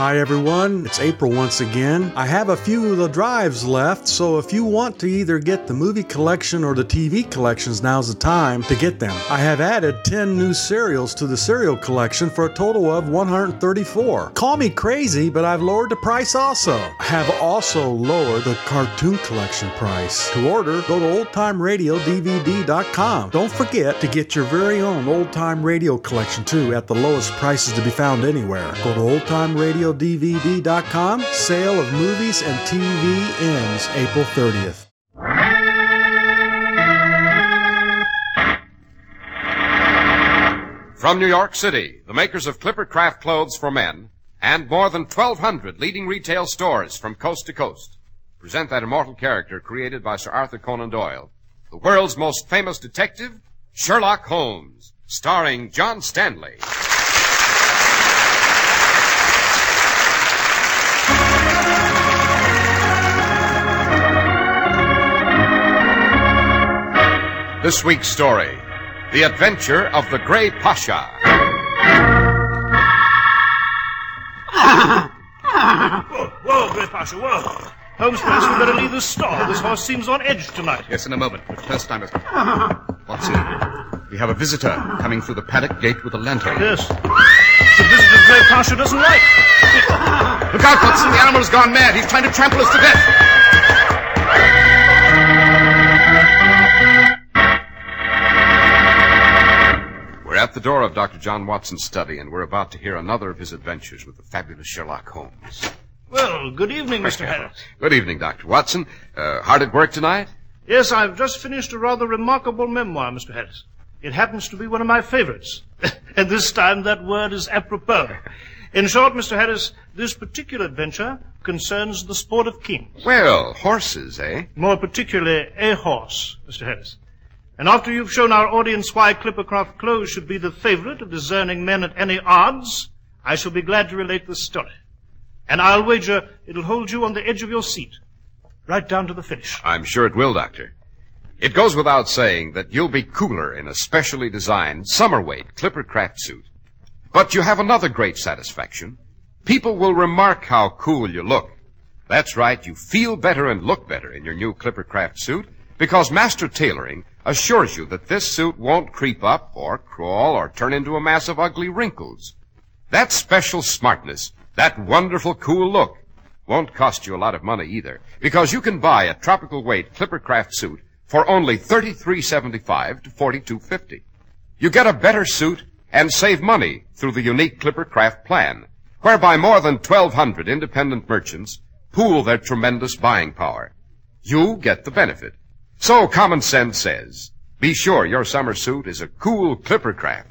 Hi everyone, it's April once again. I have a few of the drives left, so if you want to either get the movie collection or the TV collections, now's the time to get them. I have added 10 new serials to the serial collection for a total of 134. Call me crazy, but I've lowered the price also. I have also lowered the cartoon collection price. To order, go to oldtimeradiodvd.com. Don't forget to get your very own old time radio collection too at the lowest prices to be found anywhere. Go to oldtimeradiodvd.com. Sale of movies and TV ends April 30th. From New York City, the makers of Clipper Craft clothes for men and more than 1,200 leading retail stores from coast to coast present that immortal character created by Sir Arthur Conan Doyle, the world's most famous detective, Sherlock Holmes, starring John Stanley. This week's story The Adventure of the Grey Pasha. Whoa, whoa, Grey Pasha, whoa. Holmes, perhaps we better leave the store. This horse seems on edge tonight. Yes, in a moment. But first I must. Watson, we have a visitor coming through the paddock gate with a lantern. Yes. The visitor Grey Pasha doesn't like. Look out, Watson! The animal's gone mad. He's trying to trample us to death. At the door of Dr. John Watson's study, and we're about to hear another of his adventures with the fabulous Sherlock Holmes. Well, good evening, Mr. Harrice. Good evening, Dr. Watson. Uh, hard at work tonight? Yes, I've just finished a rather remarkable memoir, Mr. Harrice. It happens to be one of my favorites. and this time that word is apropos. In short, Mr. Harrice, this particular adventure concerns the sport of kings. Well, horses, eh? More particularly, a horse, Mr. Harrice. And after you've shown our audience why Clippercraft clothes should be the favorite of discerning men at any odds, I shall be glad to relate the story. And I'll wager it'll hold you on the edge of your seat, right down to the finish. I'm sure it will, Doctor. It goes without saying that you'll be cooler in a specially designed summer weight Clipper craft suit. But you have another great satisfaction. People will remark how cool you look. That's right, you feel better and look better in your new Clipper craft suit because Master Tailoring assures you that this suit won't creep up or crawl or turn into a mass of ugly wrinkles. That special smartness, that wonderful cool look, won't cost you a lot of money either, because you can buy a tropical weight Clippercraft suit for only thirty-three seventy-five to forty-two fifty. You get a better suit and save money through the unique Clippercraft plan, whereby more than twelve hundred independent merchants pool their tremendous buying power. You get the benefit. So common sense says, be sure your summer suit is a cool Clippercraft.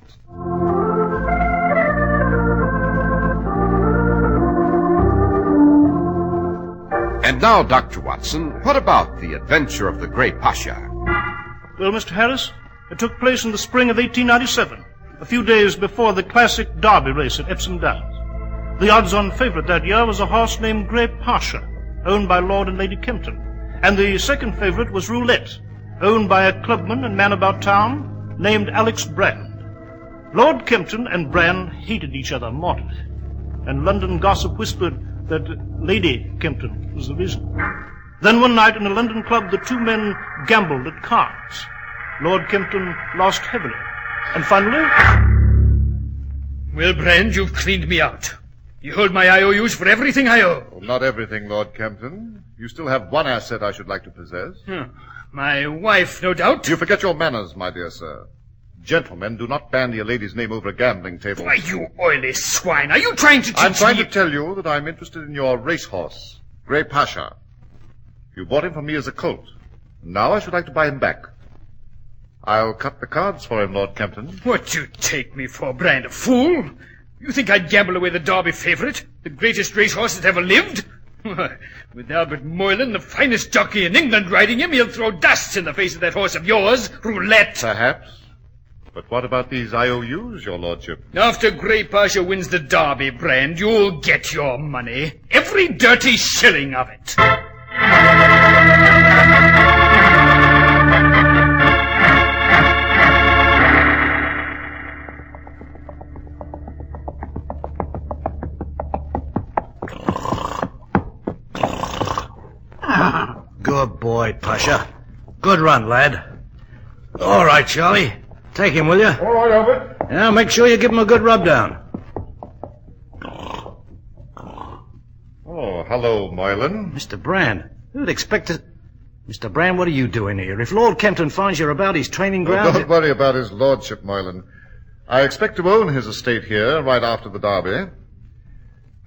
And now, Dr. Watson, what about the adventure of the Grey Pasha? Well, Mr. Harrice, it took place in the spring of 1897, a few days before the classic Derby race at Epsom Downs. The odds-on favorite that year was a horse named Grey Pasha, owned by Lord and Lady Kempton. And the second favorite was Roulette, owned by a clubman and man about town named Alex Brand. Lord Kempton and Brand hated each other mortally, and London gossip whispered that Lady Kempton was the reason. Then one night in a London club, the two men gambled at cards. Lord Kempton lost heavily, and finally, Well, Brand, you've cleaned me out. You hold my IOUs for everything I owe. Well, not everything, Lord Kempton. You still have one asset I should like to possess. Hmm. My wife, no doubt. You forget your manners, my dear sir. Gentlemen do not bandy a lady's name over a gambling table. Why, you oily swine. Are you trying to teach I'm trying me? to tell you that I'm interested in your racehorse, Grey Pasha. You bought him from me as a colt. Now I should like to buy him back. I'll cut the cards for him, Lord Kempton. What you take me for, Brand? A fool? You think I'd gamble away the Derby favourite? The greatest racehorse that ever lived? With Albert Moylan, the finest jockey in England, riding him, he'll throw dust in the face of that horse of yours, Roulette. Perhaps. But what about these IOUs, your lordship? After Grey Pasha wins the Derby, Brand, you'll get your money. Every dirty shilling of it. Good run, lad. All right, Charlie. Take him, will you? All right, Albert. Yeah, make sure you give him a good rub down. Oh, hello, Moylan. Mr. Brand, who'd expect to... Mr. Brand, what are you doing here? If Lord Kempton finds you're about his training Oh, don't worry about his lordship, Moylan. I expect to own his estate here right after the derby.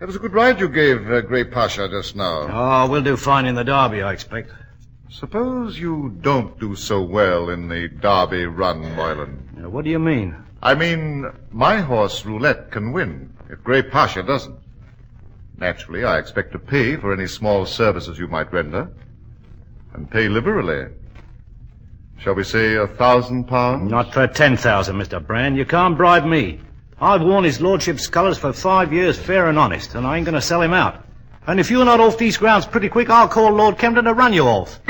It was a good ride you gave uh, Grey Pasha just now. Oh, we'll do fine in the derby, I expect. Suppose you don't do so well in the derby run, Moylan. Uh, what do you mean? I mean, my horse Roulette can win if Grey Pasha doesn't. Naturally, I expect to pay for any small services you might render, and pay liberally. Shall we say a thousand pounds? Not for 10,000, Mr. Brand. You can't bribe me. I've worn his lordship's colours for five years fair and honest, and I ain't going to sell him out. And if you're not off these grounds pretty quick, I'll call Lord Kempton to run you off.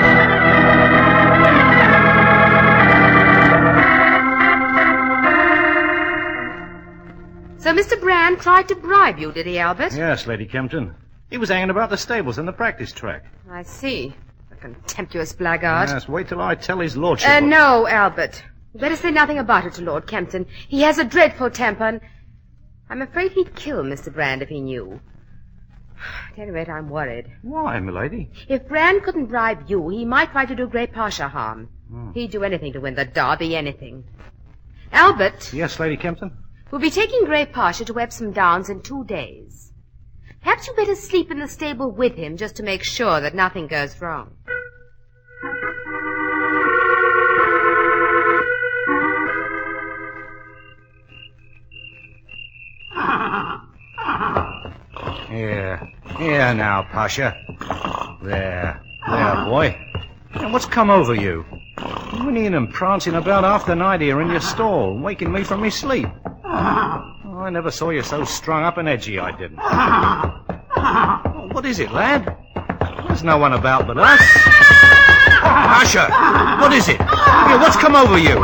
So Mr. Brand tried to bribe you, did he, Albert? Yes, Lady Kempton. He was hanging about the stables and the practice track. I see. A contemptuous blackguard. Yes, wait till I tell his lordship. Uh, no, Albert. You better say nothing about it to Lord Kempton. He has a dreadful temper, and I'm afraid he'd kill Mr. Brand if he knew. At any rate, I'm worried. Why, milady? If Brand couldn't bribe you, he might try to do Grey Pasha harm. Hmm. He'd do anything to win the derby, anything. Albert, Yes, Lady Kempton? we'll be taking Grey Pasha to Epsom Downs in two days. Perhaps you'd better sleep in the stable with him just to make sure that nothing goes wrong. Here. Here now, Pasha. There. There, boy. Now, what's come over you? Whinnying and prancing about half the night here in your stall, waking me from my sleep. Oh, I never saw you so strung up and edgy, I didn't. What is it, lad? There's no one about but us. Pasha! What is it? Here, what's come over you?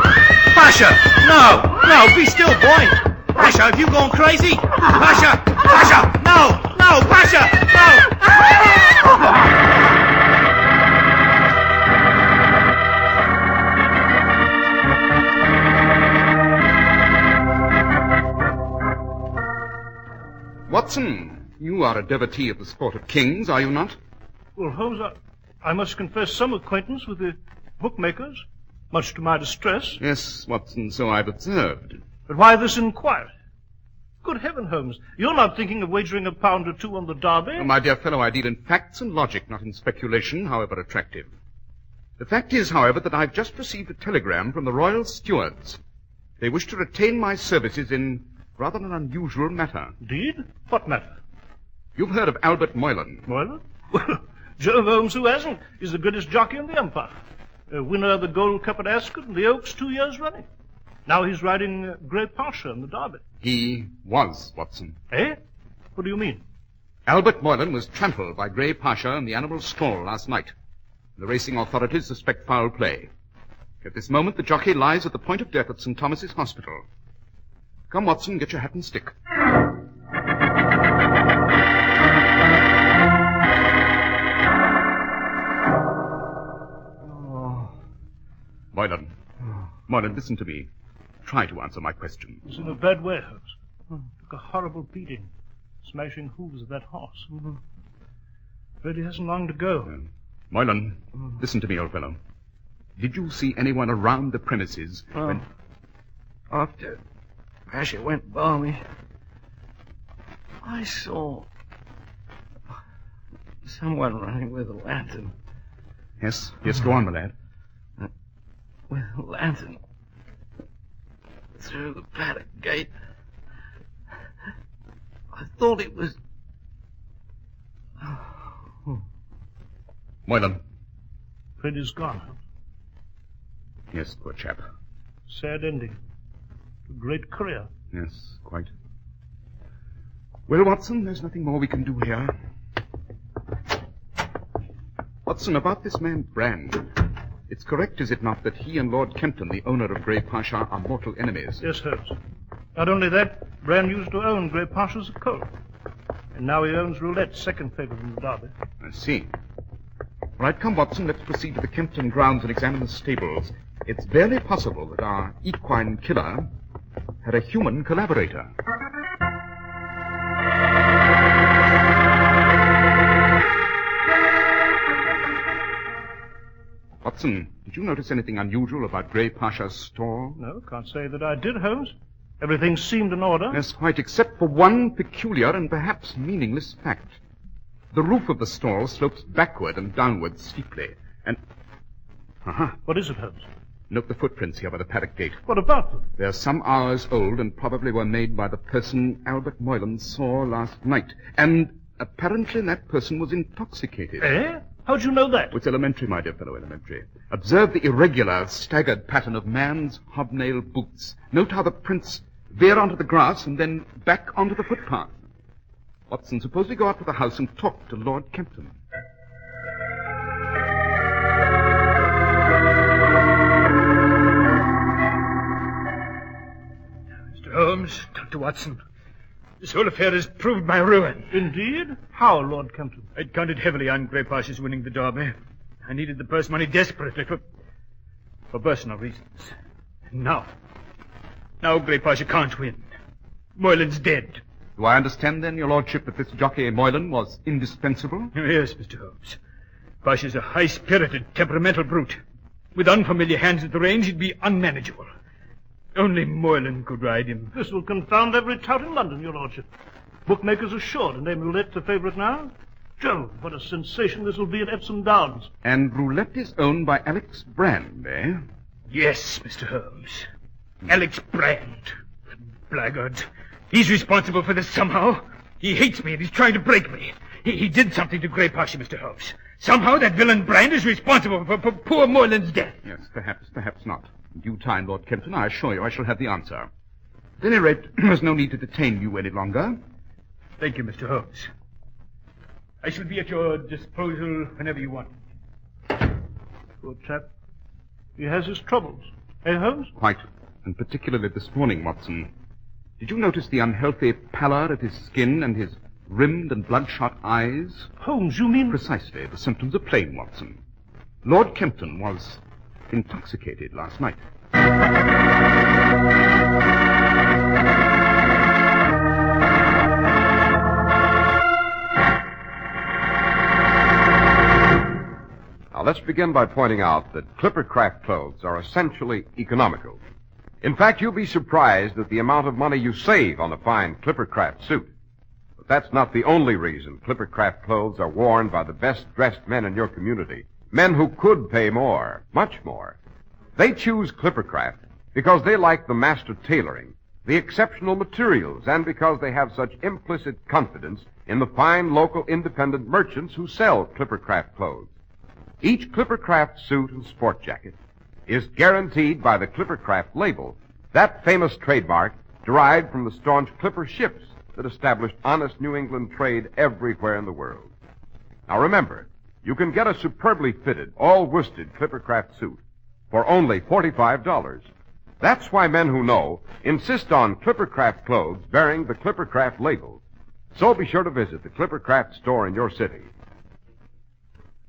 Pasha! No! No, be still, boy! Pasha, have you gone crazy? Pasha! Pasha! No! No! Pasha! No! Watson, you are a devotee of the sport of kings, are you not? Well, Holmes, I, I must confess some acquaintance with the bookmakers, much to my distress. Yes, Watson, so I've observed. But why this inquiry? Good heaven, Holmes, you're not thinking of wagering a pound or two on the derby? Oh, my dear fellow, I deal in facts and logic, not in speculation, however attractive. The fact is, however, that I've just received a telegram from the Royal Stewards. They wish to retain my services in rather an unusual matter. Indeed? What matter? You've heard of Albert Moylan. Moylan? Well, Joe Holmes, who hasn't, is the greatest jockey in the Empire. A winner of the Gold Cup at Ascot and the Oaks two years running. Now he's riding uh, Grey Pasha in the Derby. He was, Watson. Eh? What do you mean? Albert Moylan was trampled by Grey Pasha in the animal's stall last night. The racing authorities suspect foul play. At this moment, the jockey lies at the point of death at St. Thomas's Hospital. Come, Watson, get your hat and stick. Moylan. Moylan, listen to me. Try to answer my question. He's in a bad way, Holmes. Took a horrible beating. Smashing hooves of that horse. Mhm. Really hasn't long to go. Moylan, listen to me, old fellow. Did you see anyone around the premises when... After Pasha went balmy, I saw someone running with a lantern. Yes, yes, go on, my lad. With a lantern through the paddock gate. I thought it was. Moylan. Fred is gone. Holmes. Yes, poor chap. Sad ending. A great career. Yes, quite. Well, Watson, there's nothing more we can do here. Watson, about this man Brand. It's correct, is it not, that he and Lord Kempton, the owner of Grey Pasha, are mortal enemies? Yes, Holmes. Not only that, Brand used to own Grey Pasha's a colt. And now he owns Roulette, second favorite in the Derby. I see. All right, come, Watson, let's proceed to the Kempton grounds and examine the stables. It's barely possible that our equine killer had a human collaborator. Watson, did you notice anything unusual about Grey Pasha's stall? No, can't say that I did, Holmes. Everything seemed in order. Yes, quite, except for one peculiar and perhaps meaningless fact. The roof of the stall slopes backward and downward steeply, and... Aha, What is it, Holmes? note the footprints here by the paddock gate. What about them? They're some hours old and probably were made by the person Albert Moylan saw last night. And apparently that person was intoxicated. Eh? How'd you know that? It's elementary, my dear fellow, elementary. Observe the irregular, staggered pattern of man's hobnail boots. Note how the prints veer onto the grass and then back onto the footpath. Watson, suppose we go out to the house and talk to Lord Kempton. Mr. Holmes, Dr. Watson, this whole affair has proved my ruin. Indeed? How, Lord Kempton? I'd counted heavily on Grey Pasha's winning the Derby. I needed the purse money desperately for, for personal reasons. Now, now Grey Pasha can't win. Moylan's dead. Do I understand then, your lordship, that this jockey Moylan was indispensable? Yes, Mr. Holmes. Pasha's a high-spirited, temperamental brute. With unfamiliar hands at the reins, he'd be unmanageable. Only Moylan could ride him. This will confound every tout in London, your lordship. Bookmakers are sure to name roulette the favourite now. Jove, what a sensation this will be at Epsom Downs. And roulette is owned by Alex Brand, eh? Yes, Mr. Holmes. Alex Brand. Blackguard. He's responsible for this somehow. He hates me and he's trying to break me. He, he did something to Grey Pasha, Mr. Holmes. Somehow that villain Brand is responsible for, for poor Moylan's death. Yes, perhaps, perhaps not. In due time, Lord Kempton, I assure you I shall have the answer. At any rate, there's no need to detain you any longer. Thank you, Mr. Holmes. I shall be at your disposal whenever you want. Poor chap. He has his troubles. Eh, Holmes? Quite. And particularly this morning, Watson. Did you notice the unhealthy pallor of his skin and his rimmed and bloodshot eyes? Holmes, you mean... Precisely. The symptoms are plain, Watson. Lord Kempton was intoxicated last night. Now, let's begin by pointing out that Clipper Craft clothes are essentially economical. In fact, you'll be surprised at the amount of money you save on a fine Clipper Craft suit. But that's not the only reason Clipper Craft clothes are worn by the best dressed men in your community. Men who could pay more, much more. They choose Clippercraft because they like the master tailoring, the exceptional materials, and because they have such implicit confidence in the fine local independent merchants who sell Clippercraft clothes. Each Clippercraft suit and sport jacket is guaranteed by the Clippercraft label, that famous trademark derived from the staunch Clipper ships that established honest New England trade everywhere in the world. Now remember, you can get a superbly fitted, all worsted Clippercraft suit for only $45. That's why men who know insist on Clippercraft clothes bearing the Clippercraft label. So be sure to visit the Clippercraft store in your city.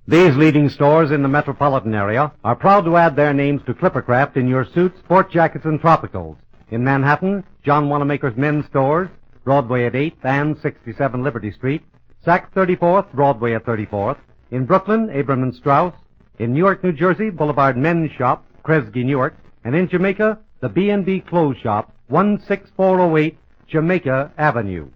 These leading stores in the metropolitan area are proud to add their names to Clippercraft in your suits, sport jackets, and tropicals. In Manhattan, John Wanamaker's men's stores, Broadway at 8th and 67 Liberty Street, Saks 34th, Broadway at 34th. In Brooklyn, Abram and Strauss. In Newark, New Jersey, Boulevard Men's Shop, Kresge Newark. And in Jamaica, the B&B Clothes Shop, 16408 Jamaica Avenue.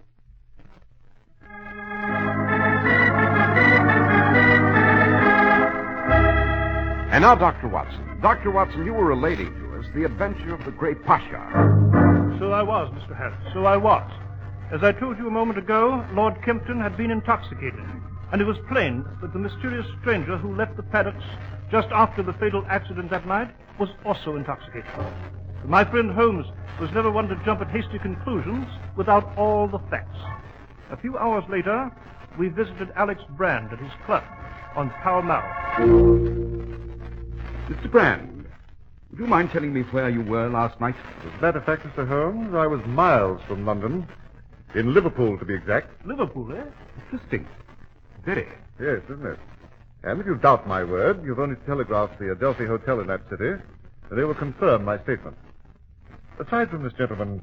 And now, Dr. Watson. Dr. Watson, you were relating to us the adventure of the Grey Pasha. So I was, Mr. Harrice. So I was. As I told you a moment ago, Lord Kempton had been intoxicated, and it was plain that the mysterious stranger who left the paddocks just after the fatal accident that night was also intoxicated. But my friend Holmes was never one to jump at hasty conclusions without all the facts. A few hours later, we visited Alex Brand at his club on Pall Mall. Mr. Brand, would you mind telling me where you were last night? As a matter of fact, Mr. Holmes, I was miles from London. In Liverpool, to be exact. Liverpool, eh? Interesting. Yes, isn't it? And if you doubt my word, you've only to telegraph the Adelphi Hotel in that city, and they will confirm my statement. Aside from this, gentlemen,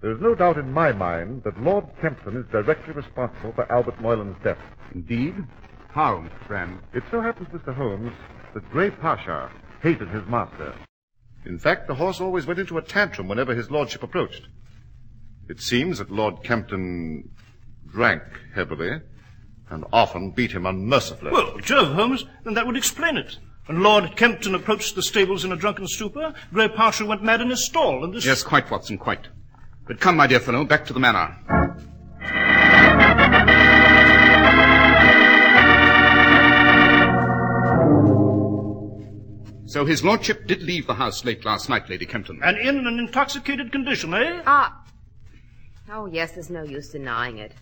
there is no doubt in my mind that Lord Kempton is directly responsible for Albert Moylan's death. Indeed? How, Mr. Brand? It so happens, Mr. Holmes, that Grey Pasha hated his master. In fact, the horse always went into a tantrum whenever his lordship approached. It seems that Lord Kempton drank heavily and often beat him unmercifully. Well, Jove, Holmes, then that would explain it. When Lord Kempton approached the stables in a drunken stupor, Grey Pasha went mad in his stall, and this... Yes, quite, Watson, quite. But come, my dear fellow, back to the manor. So his lordship did leave the house late last night, Lady Kempton. And in an intoxicated condition, eh? Ah. Oh, yes, there's no use denying it.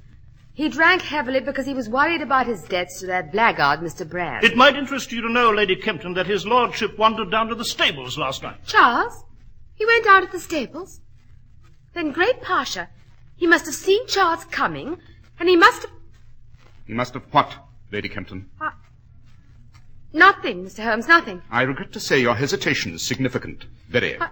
He drank heavily because he was worried about his debts to that blackguard, Mr. Brand. It might interest you to know, Lady Kempton, that his lordship wandered down to the stables last night. Charles? He went down to the stables? Then Grey Pasha, he must have seen Charles coming, and he must have... He must have what, Lady Kempton? Uh, nothing, Mr. Holmes, nothing. I regret to say your hesitation is significant. Very. Uh,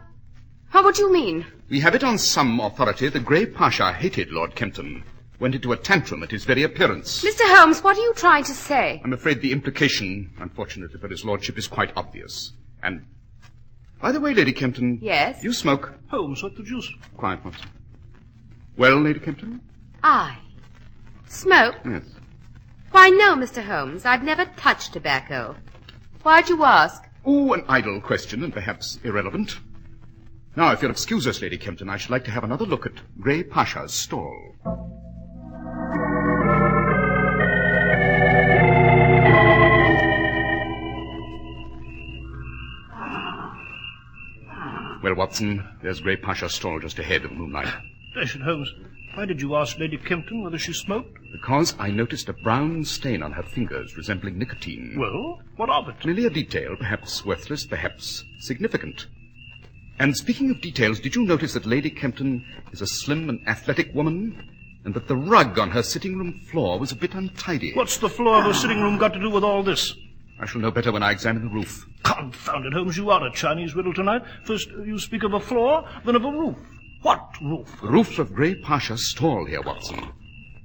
oh, what do you mean? We have it on some authority that Grey Pasha hated Lord Kempton. Went into a tantrum at his very appearance. Mr. Holmes, what are you trying to say? I'm afraid the implication, unfortunately for his lordship, is quite obvious. And, by the way, Lady Kempton. Yes? You smoke. Holmes, what the deuce? Quiet, Watson. Well, Lady Kempton? I. Smoke? Yes. Why, no, Mr. Holmes. I've never touched tobacco. Why'd you ask? Oh, an idle question and perhaps irrelevant. Now, if you'll excuse us, Lady Kempton, I should like to have another look at Grey Pasha's stall. Well, Watson, there's Grey Pasha's stall just ahead in the moonlight. Dash Holmes. Why did you ask Lady Kempton whether she smoked? Because I noticed a brown stain on her fingers resembling nicotine. Well, what of it? Merely a detail, perhaps worthless, perhaps significant. And speaking of details, did you notice that Lady Kempton is a slim and athletic woman? And that the rug on her sitting room floor was a bit untidy? What's the floor of her sitting room got to do with all this? I shall know better when I examine the roof. Confound it, Holmes, you are a Chinese riddle tonight. First you speak of a floor, then of a roof. What roof? The roof of Grey Pasha's stall here, Watson.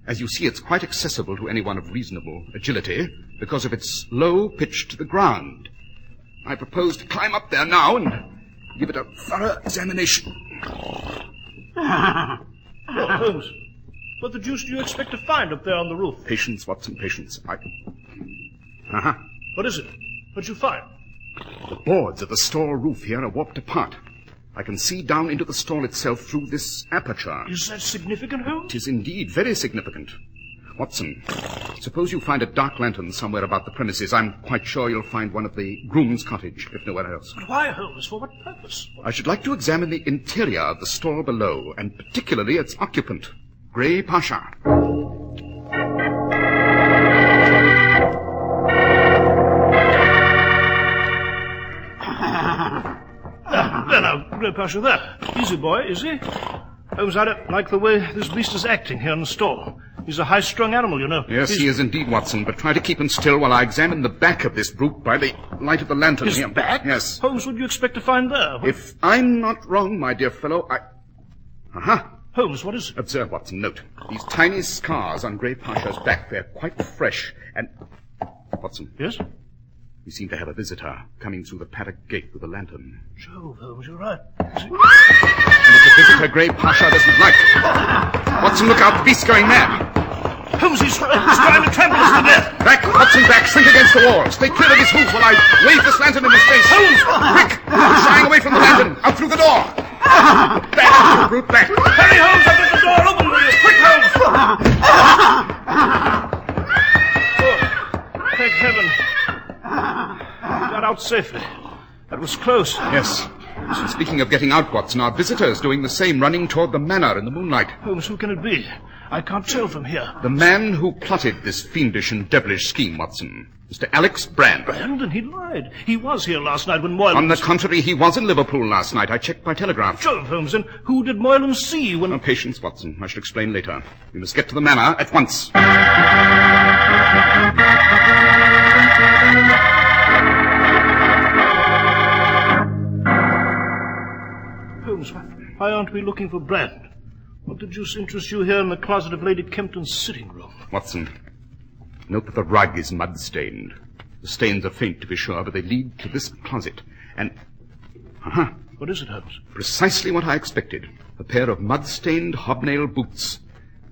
As you see, it's quite accessible to anyone of reasonable agility because of its low pitch to the ground. I propose to climb up there now and give it a thorough examination. well, Holmes, what the deuce do you expect to find up there on the roof? Patience, Watson, patience. I... Uh-huh. What is it? What'd you find? The boards of the stall roof here are warped apart. I can see down into the stall itself through this aperture. Is that significant, Holmes? It is indeed very significant. Watson, suppose you find a dark lantern somewhere about the premises. I'm quite sure you'll find one at the groom's cottage, if nowhere else. But why, Holmes? For what purpose? I should like to examine the interior of the stall below, and particularly its occupant, Grey Pasha. Pasha, there. Easy boy, is he? Holmes, I don't like the way this beast is acting here in the stall. He's a high-strung animal, you know. Yes, He's- he is indeed, Watson, but try to keep him still while I examine the back of this brute by the light of the lantern His here. back? Yes. Holmes, what do you expect to find there? If I'm not wrong, my dear fellow, I... Aha! Holmes, what is it? Observe, Watson, note. These tiny scars on Grey Pasha's back, they're quite fresh, and... Watson, Yes? We seem to have a visitor coming through the paddock gate with a lantern. Jove, Holmes, you're right. And it's a visitor Grey Pasha doesn't like. Watson, look out, the beast's going mad. Holmes, he's, he's trying to trample us to death. Back, Watson, back, shrink against the wall. Stay clear of his hoof while I wave this lantern in his face. Holmes! Quick! Shying away from the lantern, out through the door. Back, brute, back. Hurry, Holmes, I'll get the door open for you. Quick, Holmes! oh, thank heaven. He got out safely. That was close. Yes. So speaking of getting out, Watson, our visitor's doing the same, running toward the manor in the moonlight. Holmes, who can it be? I can't tell from here. The man who plotted this fiendish and devilish scheme, Watson. Mr. Alex Brand. Brandon, he lied. He was here last night when Moylan... On the contrary, he was in Liverpool last night. I checked by telegraph. Jove, Holmes, and who did Moylan see when... Now, patience, Watson. I shall explain later. We must get to the manor at once. Why, aren't we looking for Brand? What the deuce interests you here in the closet of Lady Kempton's sitting room? Watson, note that the rug is mud-stained. The stains are faint, to be sure, but they lead to this closet. And... Uh-huh. What is it, Holmes? Precisely what I expected. A pair of mud-stained hobnail boots.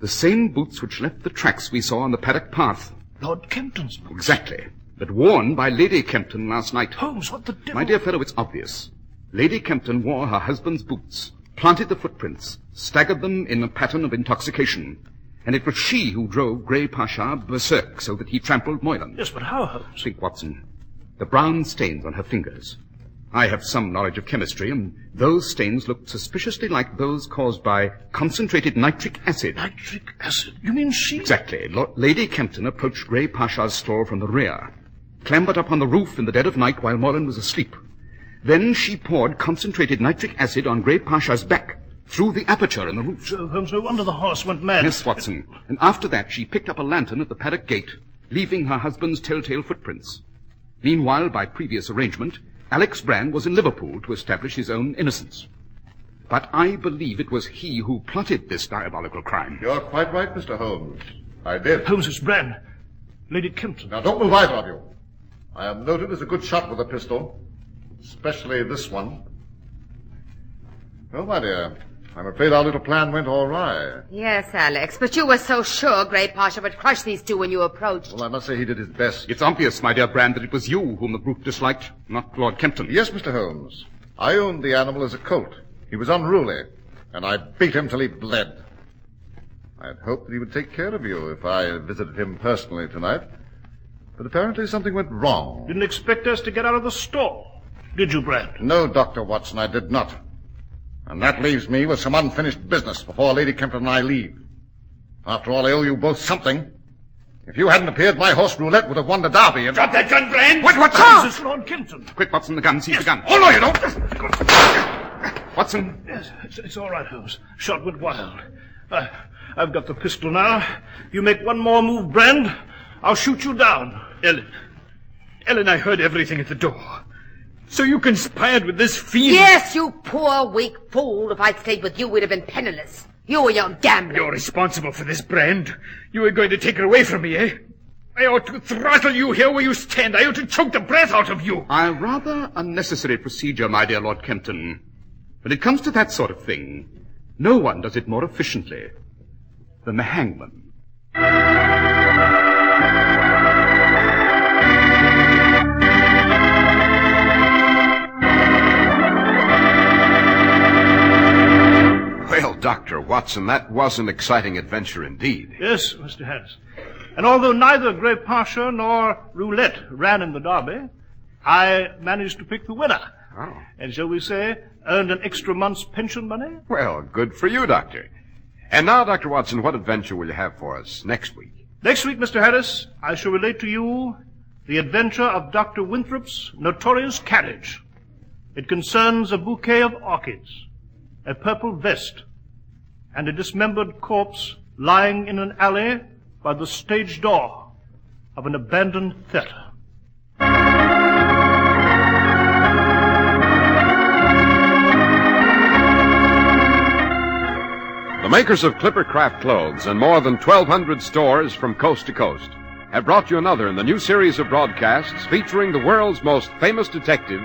The same boots which left the tracks we saw on the paddock path. Lord Kempton's boots. Exactly. But worn by Lady Kempton last night. Holmes, what the devil? My dear fellow, it's obvious. Lady Kempton wore her husband's boots, planted the footprints, staggered them in a pattern of intoxication. And it was she who drove Grey Pasha berserk so that he trampled Moylan. Yes, but how, Holmes? Think, Watson. The brown stains on her fingers. I have some knowledge of chemistry, and those stains looked suspiciously like those caused by concentrated nitric acid. Nitric acid? You mean she... Exactly. Lo- Lady Kempton approached Grey Pasha's stall from the rear, clambered up on the roof in the dead of night while Moylan was asleep. Then she poured concentrated nitric acid on Grey Pasha's back through the aperture in the roof. So, um, Holmes, no wonder the horse went mad. Yes, Watson. And after that, she picked up a lantern at the paddock gate, leaving her husband's telltale footprints. Meanwhile, by previous arrangement, Alex Brand was in Liverpool to establish his own innocence. But I believe it was he who plotted this diabolical crime. You're quite right, Mr. Holmes. I did. Holmes, it's Brand. Lady Kempton. Now, don't move either of you. I am noted as a good shot with a pistol, especially this one. Well, my dear, I'm afraid our little plan went all right. Yes, Alex, but you were so sure Grey Pasha would crush these two when you approached. Well, I must say he did his best. It's obvious, my dear Brand, that it was you whom the brute disliked, not Lord Kempton. Yes, Mr. Holmes. I owned the animal as a colt. He was unruly, and I beat him till he bled. I had hoped that he would take care of you if I visited him personally tonight. But apparently something went wrong. Didn't expect us to get out of the stall. Did you, Brand? No, Dr. Watson, I did not. And that leaves me with some unfinished business before Lady Kempton and I leave. After all, I owe you both something. If you hadn't appeared, my horse Roulette would have won the Derby. And... Drop that gun, Brand! What, what? Holmes, it's Lord Kempton. Quick, Watson, the gun. Seize the gun. Oh, no, you don't. Watson, Yes, it's, it's all right, Holmes. Shot went wild. I, I've got the pistol now. You make one more move, Brand, I'll shoot you down. Ellen. Ellen, I heard everything at the door. So you conspired with this fiend? Yes, you poor, weak fool. If I'd stayed with you, we'd have been penniless. You and your gambling. You're responsible for this, Brand. You were going to take her away from me, eh? I ought to throttle you here where you stand. I ought to choke the breath out of you. a rather unnecessary procedure, my dear Lord Kempton. When it comes to that sort of thing, no one does it more efficiently than the hangman. Dr. Watson, that was an exciting adventure indeed. Yes, Mr. Harrice. And although neither Grey Pasha nor Roulette ran in the derby, I managed to pick the winner. Oh. And shall we say, earned an extra month's pension money? Well, good for you, Doctor. And now, Dr. Watson, what adventure will you have for us next week? Next week, Mr. Harrice, I shall relate to you the adventure of Dr. Winthrop's notorious carriage. It concerns a bouquet of orchids, a purple vest, and a dismembered corpse lying in an alley by the stage door of an abandoned theater. The makers of Clippercraft clothes and more than 1,200 stores from coast to coast have brought you another in the new series of broadcasts featuring the world's most famous detective,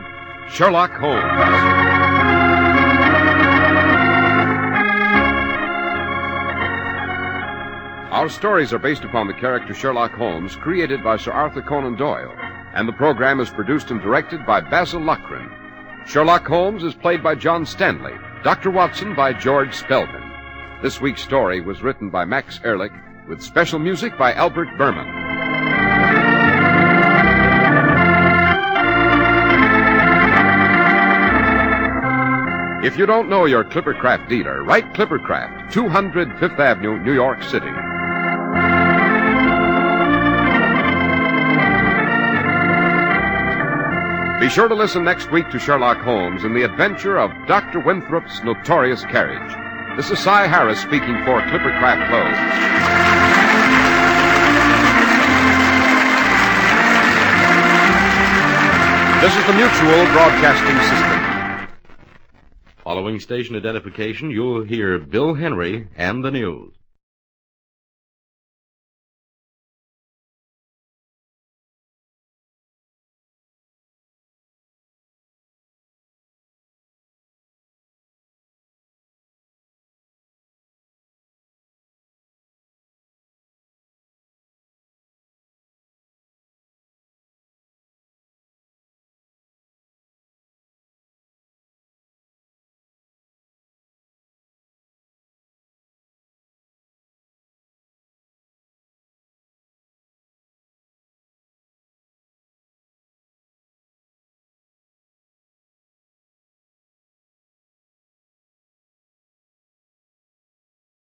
Sherlock Holmes. Our stories are based upon the character Sherlock Holmes created by Sir Arthur Conan Doyle, and the program is produced and directed by Basil Loughrane. Sherlock Holmes is played by John Stanley, Dr. Watson by George Spelman. This week's story was written by Max Ehrlich with special music by Albert Berman. If you don't know your Clippercraft dealer, write Clippercraft, 200 Fifth Avenue, New York City. Be sure to listen next week to Sherlock Holmes and the adventure of Dr. Winthrop's notorious carriage. This is Cy Harrice speaking for Clippercraft Clothes. This is the Mutual Broadcasting System. Following station identification, you'll hear Bill Henry and the news.